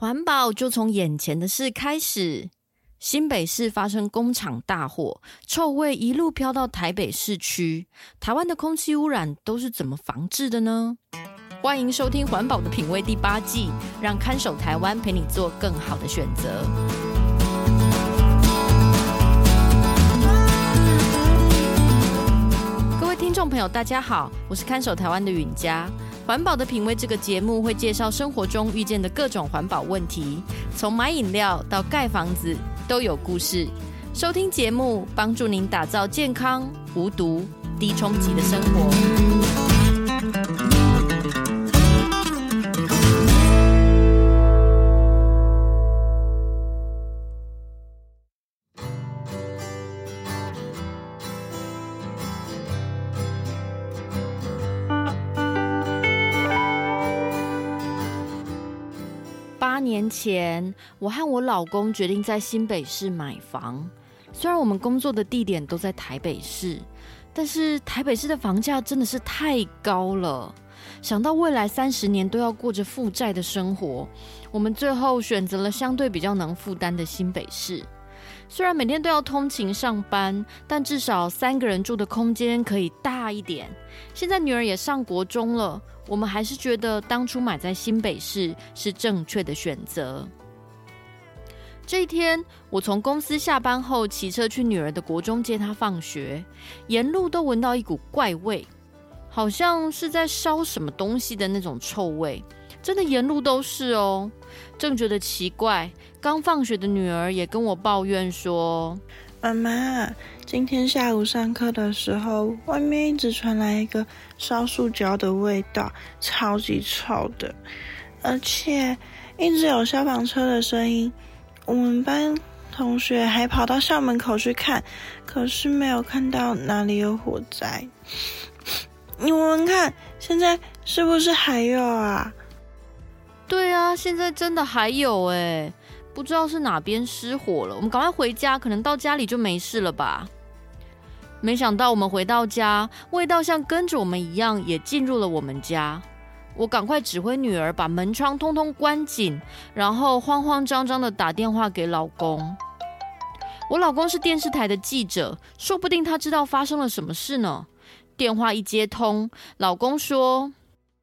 环保就从眼前的事开始。新北市发生工厂大火，臭味一路飘到台北市区。台湾的空气污染都是怎么防治的呢？欢迎收听《环保的品味》第八季，让看守台湾陪你做更好的选择。各位听众朋友，大家好，我是看守台湾的允嘉。环保的品味这个节目会介绍生活中遇见的各种环保问题，从买饮料到盖房子都有故事。收听节目，帮助您打造健康、无毒、低冲击的生活。我和我老公决定在新北市买房。虽然我们工作的地点都在台北市，但是台北市的房价真的是太高了。想到未来三十年都要过着负债的生活，我们最后选择了相对比较能负担的新北市。虽然每天都要通勤上班，但至少三个人住的空间可以大一点。现在女儿也上国中了，我们还是觉得当初买在新北市是正确的选择。这一天，我从公司下班后骑车去女儿的国中接她放学，沿路都闻到一股怪味，好像是在烧什么东西的那种臭味。真的沿路都是哦，正觉得奇怪，刚放学的女儿也跟我抱怨说：“妈妈，今天下午上课的时候，外面一直传来一个烧塑胶的味道，超级臭的，而且一直有消防车的声音。我们班同学还跑到校门口去看，可是没有看到哪里有火灾。你闻闻看，现在是不是还有啊？”对啊，现在真的还有哎，不知道是哪边失火了。我们赶快回家，可能到家里就没事了吧？没想到我们回到家，味道像跟着我们一样，也进入了我们家。我赶快指挥女儿把门窗通通关紧，然后慌慌张张的打电话给老公。我老公是电视台的记者，说不定他知道发生了什么事呢。电话一接通，老公说：“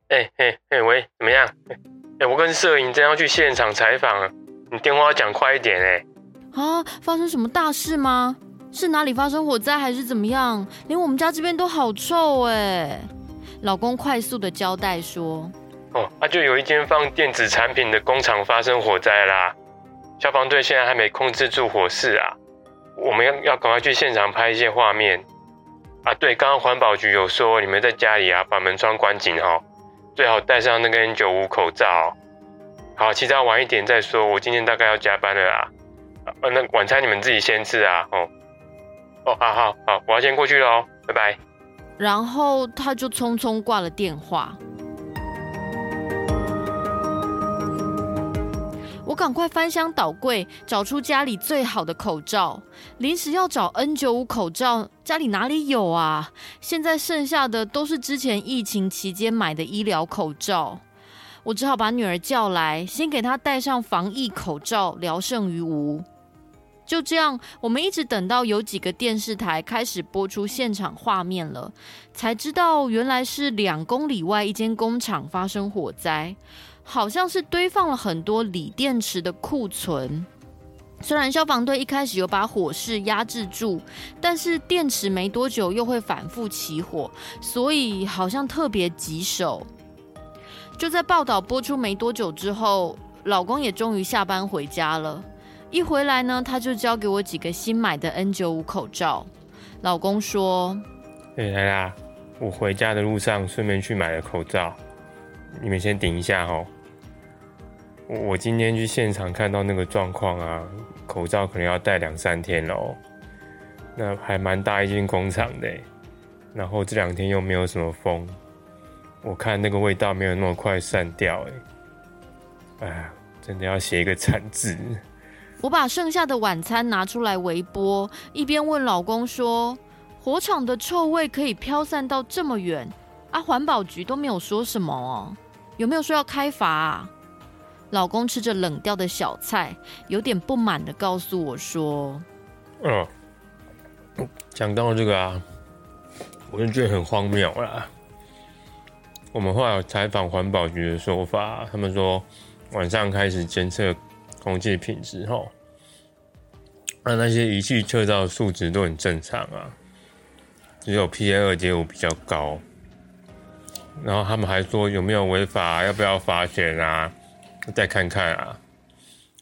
哎哎哎，喂，怎么样？”哎，我跟摄影正要去现场采访，你电话要讲快一点哎！啊，发生什么大事吗？是哪里发生火灾还是怎么样？连我们家这边都好臭哎！老公快速的交代说：哦，那、啊、就有一间放电子产品的工厂发生火灾啦，消防队现在还没控制住火势啊，我们要要赶快去现场拍一些画面啊！对，刚刚环保局有说你们在家里啊，把门窗关紧哦。最好戴上那个 N95 口罩。好，其他晚一点再说。我今天大概要加班了啊。呃，那晚餐你们自己先吃啊。哦，哦，好好好，我要先过去了哦，拜拜。然后他就匆匆挂了电话。我赶快翻箱倒柜，找出家里最好的口罩。临时要找 N95 口罩，家里哪里有啊？现在剩下的都是之前疫情期间买的医疗口罩。我只好把女儿叫来，先给她戴上防疫口罩，聊胜于无。就这样，我们一直等到有几个电视台开始播出现场画面了，才知道原来是两公里外一间工厂发生火灾。好像是堆放了很多锂电池的库存。虽然消防队一开始有把火势压制住，但是电池没多久又会反复起火，所以好像特别棘手。就在报道播出没多久之后，老公也终于下班回家了。一回来呢，他就交给我几个新买的 N95 口罩。老公说：“哎，来啦，我回家的路上顺便去买了口罩，你们先顶一下哦。”我我今天去现场看到那个状况啊，口罩可能要戴两三天喽。那还蛮大一间工厂的，然后这两天又没有什么风，我看那个味道没有那么快散掉，哎，哎，真的要写一个惨字。我把剩下的晚餐拿出来微波，一边问老公说：“火场的臭味可以飘散到这么远啊？环保局都没有说什么哦，有没有说要开罚啊？”老公吃着冷掉的小菜，有点不满的告诉我说：“嗯，讲到这个啊，我就觉得很荒谬啦。我们后来有采访环保局的说法，他们说晚上开始监测空气品质后，那那些仪器测到的数值都很正常啊，只有 PM 二点五比较高。然后他们还说有没有违法，要不要罚钱啊？”再看看啊！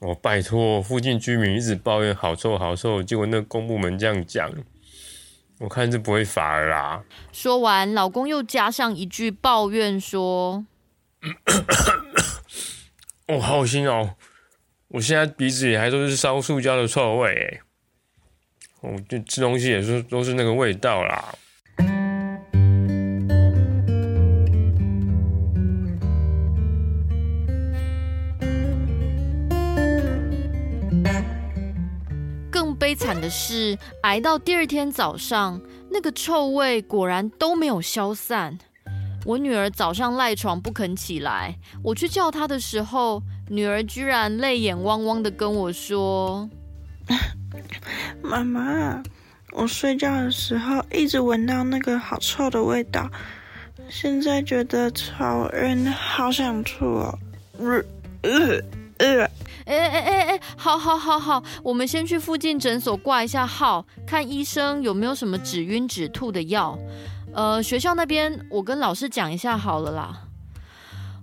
我、哦、拜托，附近居民一直抱怨好臭好臭，结果那公部门这样讲，我看是不会罚了啦。说完，老公又加上一句抱怨说：“ 我、哦、好心哦！我现在鼻子里还都是烧塑胶的臭味，我、就吃东西也是都是那个味道啦。”更悲惨的是，挨到第二天早上，那个臭味果然都没有消散。我女儿早上赖床不肯起来，我去叫她的时候，女儿居然泪眼汪汪的跟我说：“ 妈妈，我睡觉的时候一直闻到那个好臭的味道，现在觉得超晕，好想吐哦。呃”呃呃。哎哎哎哎，好好好好，我们先去附近诊所挂一下号，看医生有没有什么止晕止吐的药。呃，学校那边我跟老师讲一下好了啦。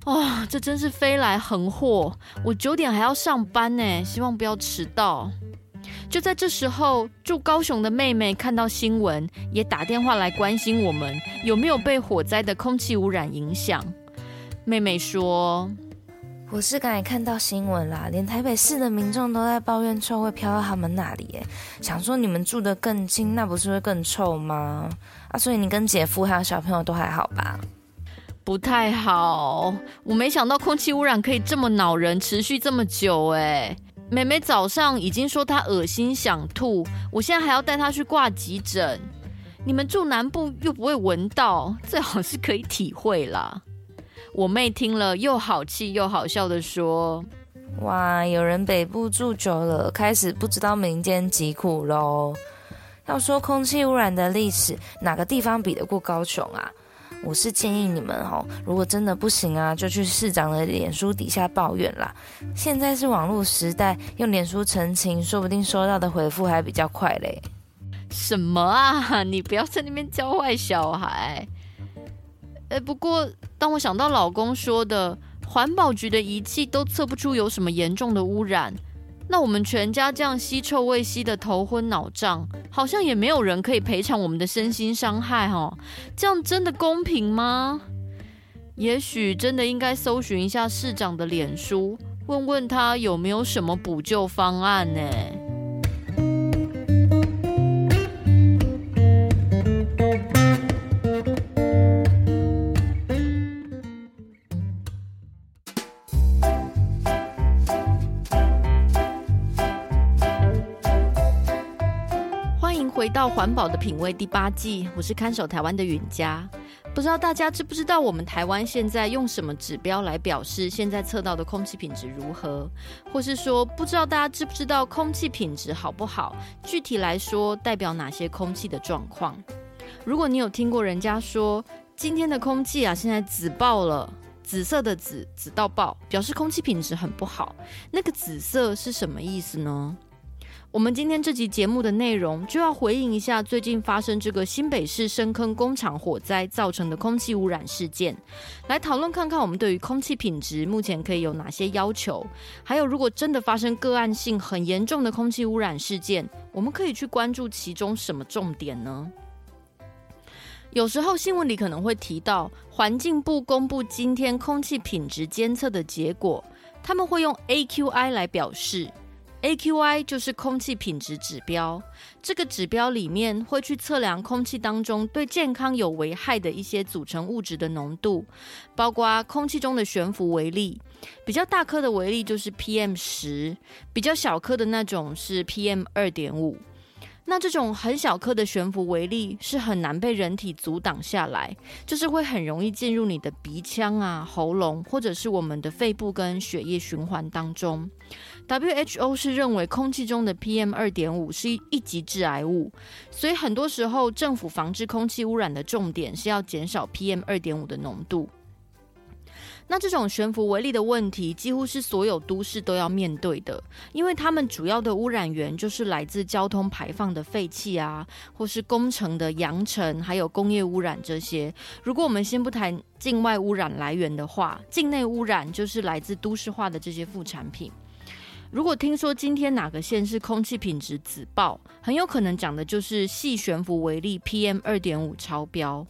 哦，这真是飞来横祸，我九点还要上班呢，希望不要迟到。就在这时候，住高雄的妹妹看到新闻，也打电话来关心我们有没有被火灾的空气污染影响。妹妹说。我是刚才看到新闻啦，连台北市的民众都在抱怨臭味飘到他们那里，哎，想说你们住得更近，那不是会更臭吗？啊，所以你跟姐夫还有小朋友都还好吧？不太好，我没想到空气污染可以这么恼人，持续这么久，哎，妹妹早上已经说她恶心想吐，我现在还要带她去挂急诊。你们住南部又不会闻到，最好是可以体会啦。我妹听了，又好气又好笑的说：“哇，有人北部住久了，开始不知道民间疾苦喽。要说空气污染的历史，哪个地方比得过高雄啊？我是建议你们哦，如果真的不行啊，就去市长的脸书底下抱怨啦。现在是网络时代，用脸书澄清，说不定收到的回复还比较快嘞。”什么啊？你不要在那边教坏小孩。哎，不过当我想到老公说的，环保局的仪器都测不出有什么严重的污染，那我们全家这样吸臭味吸的头昏脑胀，好像也没有人可以赔偿我们的身心伤害哦。这样真的公平吗？也许真的应该搜寻一下市长的脸书，问问他有没有什么补救方案呢？到环保的品味第八季，我是看守台湾的允嘉。不知道大家知不知道，我们台湾现在用什么指标来表示现在测到的空气品质如何？或是说，不知道大家知不知道空气品质好不好？具体来说，代表哪些空气的状况？如果你有听过人家说，今天的空气啊，现在紫爆了，紫色的紫，紫到爆，表示空气品质很不好。那个紫色是什么意思呢？我们今天这集节目的内容就要回应一下最近发生这个新北市深坑工厂火灾造成的空气污染事件，来讨论看看我们对于空气品质目前可以有哪些要求，还有如果真的发生个案性很严重的空气污染事件，我们可以去关注其中什么重点呢？有时候新闻里可能会提到环境部公布今天空气品质监测的结果，他们会用 AQI 来表示。AQI 就是空气品质指标，这个指标里面会去测量空气当中对健康有危害的一些组成物质的浓度，包括空气中的悬浮微粒，比较大颗的微粒就是 PM 十，比较小颗的那种是 PM 二点五。那这种很小颗的悬浮微粒是很难被人体阻挡下来，就是会很容易进入你的鼻腔啊、喉咙，或者是我们的肺部跟血液循环当中。WHO 是认为空气中的 PM 二点五是一级致癌物，所以很多时候政府防治空气污染的重点是要减少 PM 二点五的浓度。那这种悬浮微粒的问题，几乎是所有都市都要面对的，因为它们主要的污染源就是来自交通排放的废气啊，或是工程的扬尘，还有工业污染这些。如果我们先不谈境外污染来源的话，境内污染就是来自都市化的这些副产品。如果听说今天哪个县市空气品质紫爆，很有可能讲的就是细悬浮微粒 PM 二点五超标。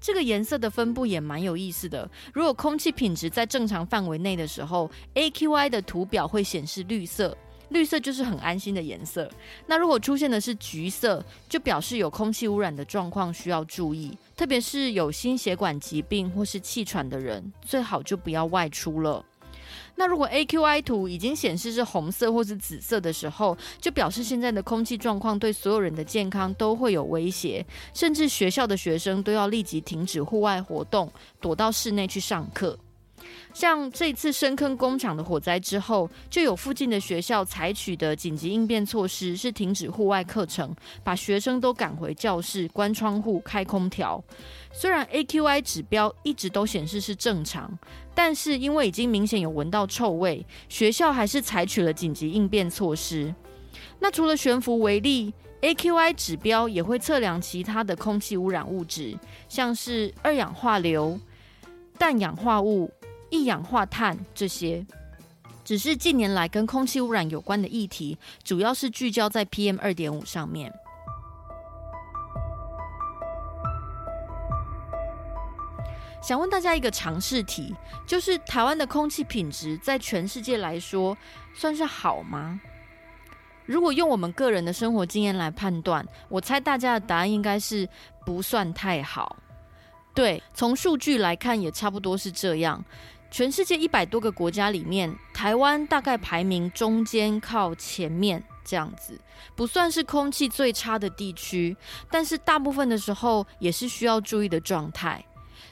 这个颜色的分布也蛮有意思的。如果空气品质在正常范围内的时候，AQI 的图表会显示绿色，绿色就是很安心的颜色。那如果出现的是橘色，就表示有空气污染的状况需要注意，特别是有心血管疾病或是气喘的人，最好就不要外出了。那如果 AQI 图已经显示是红色或是紫色的时候，就表示现在的空气状况对所有人的健康都会有威胁，甚至学校的学生都要立即停止户外活动，躲到室内去上课。像这次深坑工厂的火灾之后，就有附近的学校采取的紧急应变措施是停止户外课程，把学生都赶回教室，关窗户，开空调。虽然 AQI 指标一直都显示是正常，但是因为已经明显有闻到臭味，学校还是采取了紧急应变措施。那除了悬浮微粒，AQI 指标也会测量其他的空气污染物质，像是二氧化硫、氮氧化物。一氧化碳这些，只是近年来跟空气污染有关的议题，主要是聚焦在 PM 二点五上面。想问大家一个常识题，就是台湾的空气品质在全世界来说算是好吗？如果用我们个人的生活经验来判断，我猜大家的答案应该是不算太好。对，从数据来看也差不多是这样。全世界一百多个国家里面，台湾大概排名中间靠前面这样子，不算是空气最差的地区，但是大部分的时候也是需要注意的状态。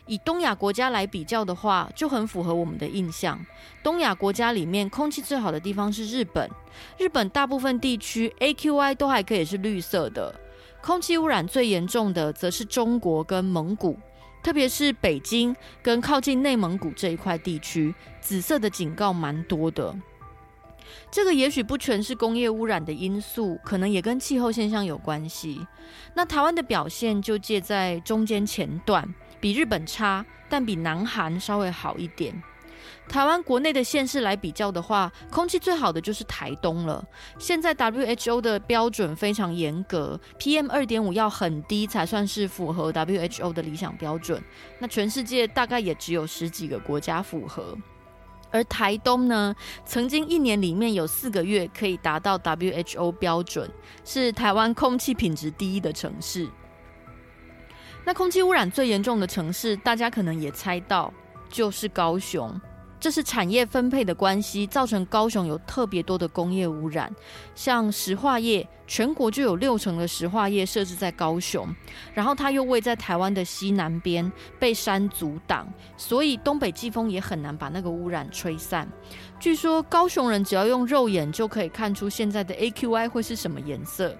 以东亚国家来比较的话，就很符合我们的印象。东亚国家里面空气最好的地方是日本，日本大部分地区 AQI 都还可以是绿色的。空气污染最严重的则是中国跟蒙古。特别是北京跟靠近内蒙古这一块地区，紫色的警告蛮多的。这个也许不全是工业污染的因素，可能也跟气候现象有关系。那台湾的表现就介在中间前段，比日本差，但比南韩稍微好一点。台湾国内的县市来比较的话，空气最好的就是台东了。现在 WHO 的标准非常严格，PM 二点五要很低才算是符合 WHO 的理想标准。那全世界大概也只有十几个国家符合。而台东呢，曾经一年里面有四个月可以达到 WHO 标准，是台湾空气品质第一的城市。那空气污染最严重的城市，大家可能也猜到，就是高雄。这是产业分配的关系，造成高雄有特别多的工业污染。像石化业，全国就有六成的石化业设置在高雄，然后它又位在台湾的西南边，被山阻挡，所以东北季风也很难把那个污染吹散。据说高雄人只要用肉眼就可以看出现在的 AQI 会是什么颜色。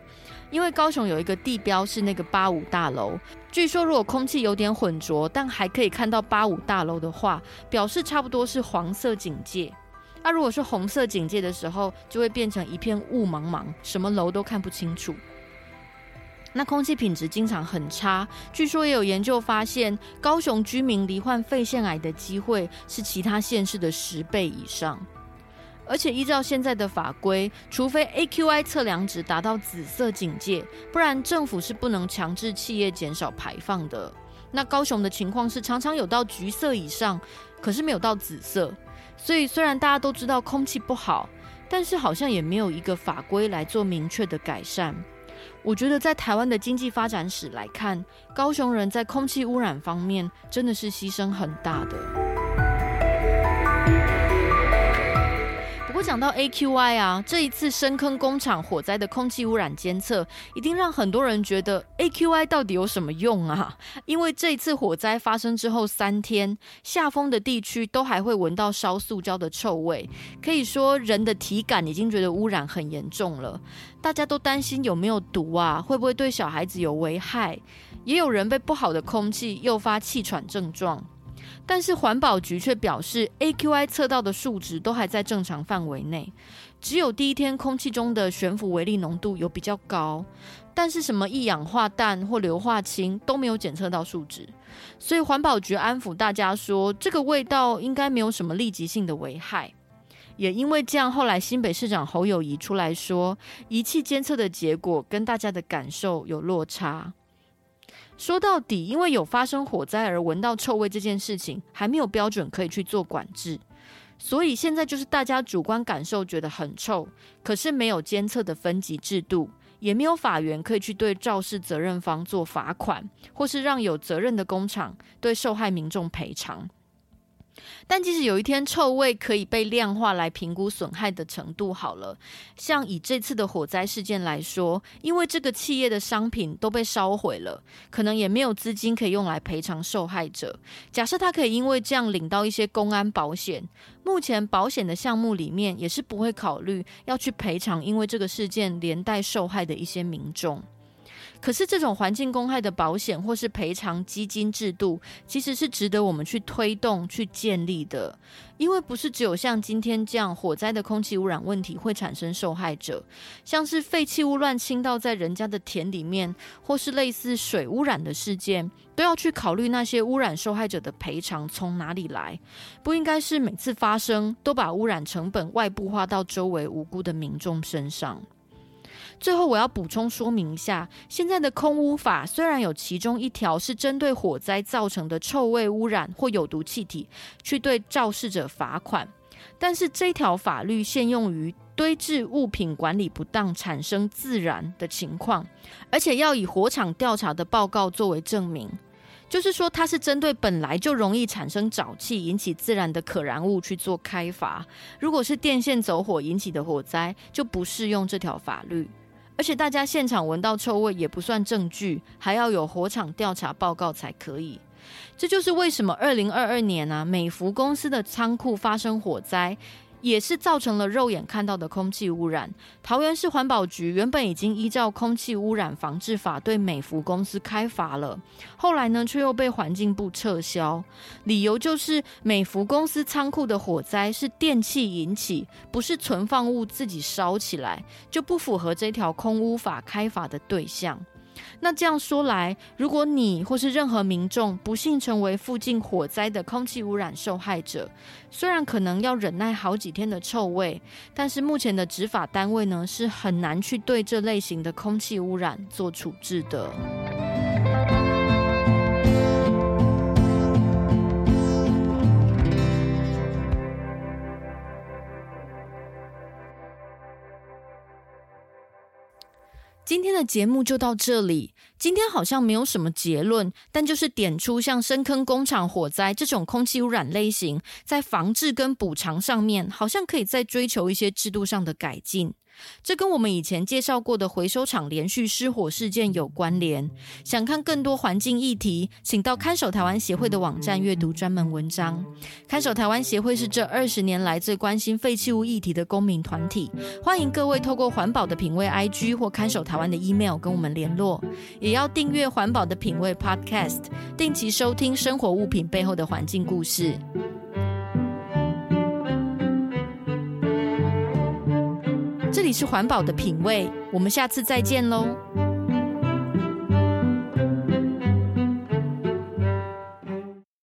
因为高雄有一个地标是那个八五大楼，据说如果空气有点混浊，但还可以看到八五大楼的话，表示差不多是黄色警戒。那、如果是红色警戒的时候，就会变成一片雾茫茫，什么楼都看不清楚。那空气品质经常很差，据说也有研究发现，高雄居民罹患肺腺癌的机会是其他县市的十倍以上。而且依照现在的法规，除非 AQI 测量值达到紫色警戒，不然政府是不能强制企业减少排放的。那高雄的情况是常常有到橘色以上，可是没有到紫色。所以虽然大家都知道空气不好，但是好像也没有一个法规来做明确的改善。我觉得在台湾的经济发展史来看，高雄人在空气污染方面真的是牺牲很大的。讲到 AQI 啊，这一次深坑工厂火灾的空气污染监测，一定让很多人觉得 AQI 到底有什么用啊？因为这一次火灾发生之后三天，下风的地区都还会闻到烧塑胶的臭味，可以说人的体感已经觉得污染很严重了。大家都担心有没有毒啊？会不会对小孩子有危害？也有人被不好的空气诱发气喘症状。但是环保局却表示，AQI 测到的数值都还在正常范围内，只有第一天空气中的悬浮微粒浓度有比较高，但是什么一氧化氮或硫化氢都没有检测到数值，所以环保局安抚大家说，这个味道应该没有什么立即性的危害。也因为这样，后来新北市长侯友谊出来说，仪器监测的结果跟大家的感受有落差。说到底，因为有发生火灾而闻到臭味这件事情还没有标准可以去做管制，所以现在就是大家主观感受觉得很臭，可是没有监测的分级制度，也没有法源可以去对肇事责任方做罚款，或是让有责任的工厂对受害民众赔偿。但即使有一天臭味可以被量化来评估损害的程度好了，像以这次的火灾事件来说，因为这个企业的商品都被烧毁了，可能也没有资金可以用来赔偿受害者。假设他可以因为这样领到一些公安保险，目前保险的项目里面也是不会考虑要去赔偿，因为这个事件连带受害的一些民众。可是，这种环境公害的保险或是赔偿基金制度，其实是值得我们去推动、去建立的。因为不是只有像今天这样火灾的空气污染问题会产生受害者，像是废弃物乱倾倒在人家的田里面，或是类似水污染的事件，都要去考虑那些污染受害者的赔偿从哪里来。不应该是每次发生都把污染成本外部化到周围无辜的民众身上。最后，我要补充说明一下，现在的空污法虽然有其中一条是针对火灾造成的臭味污染或有毒气体去对肇事者罚款，但是这条法律限用于堆置物品管理不当产生自燃的情况，而且要以火场调查的报告作为证明，就是说它是针对本来就容易产生沼气引起自燃的可燃物去做开罚。如果是电线走火引起的火灾，就不适用这条法律。而且大家现场闻到臭味也不算证据，还要有火场调查报告才可以。这就是为什么二零二二年啊，美孚公司的仓库发生火灾。也是造成了肉眼看到的空气污染。桃园市环保局原本已经依照空气污染防治法对美孚公司开罚了，后来呢却又被环境部撤销，理由就是美孚公司仓库的火灾是电器引起，不是存放物自己烧起来，就不符合这条空污法开罚的对象。那这样说来，如果你或是任何民众不幸成为附近火灾的空气污染受害者，虽然可能要忍耐好几天的臭味，但是目前的执法单位呢，是很难去对这类型的空气污染做处置的。今天的节目就到这里。今天好像没有什么结论，但就是点出像深坑工厂火灾这种空气污染类型，在防治跟补偿上面，好像可以再追求一些制度上的改进。这跟我们以前介绍过的回收厂连续失火事件有关联。想看更多环境议题，请到看守台湾协会的网站阅读专门文章。看守台湾协会是这二十年来最关心废弃物议题的公民团体，欢迎各位透过环保的品味 IG 或看守台湾的 email 跟我们联络，也要订阅环保的品味 Podcast，定期收听生活物品背后的环境故事。这里是环保的品味，我们下次再见喽。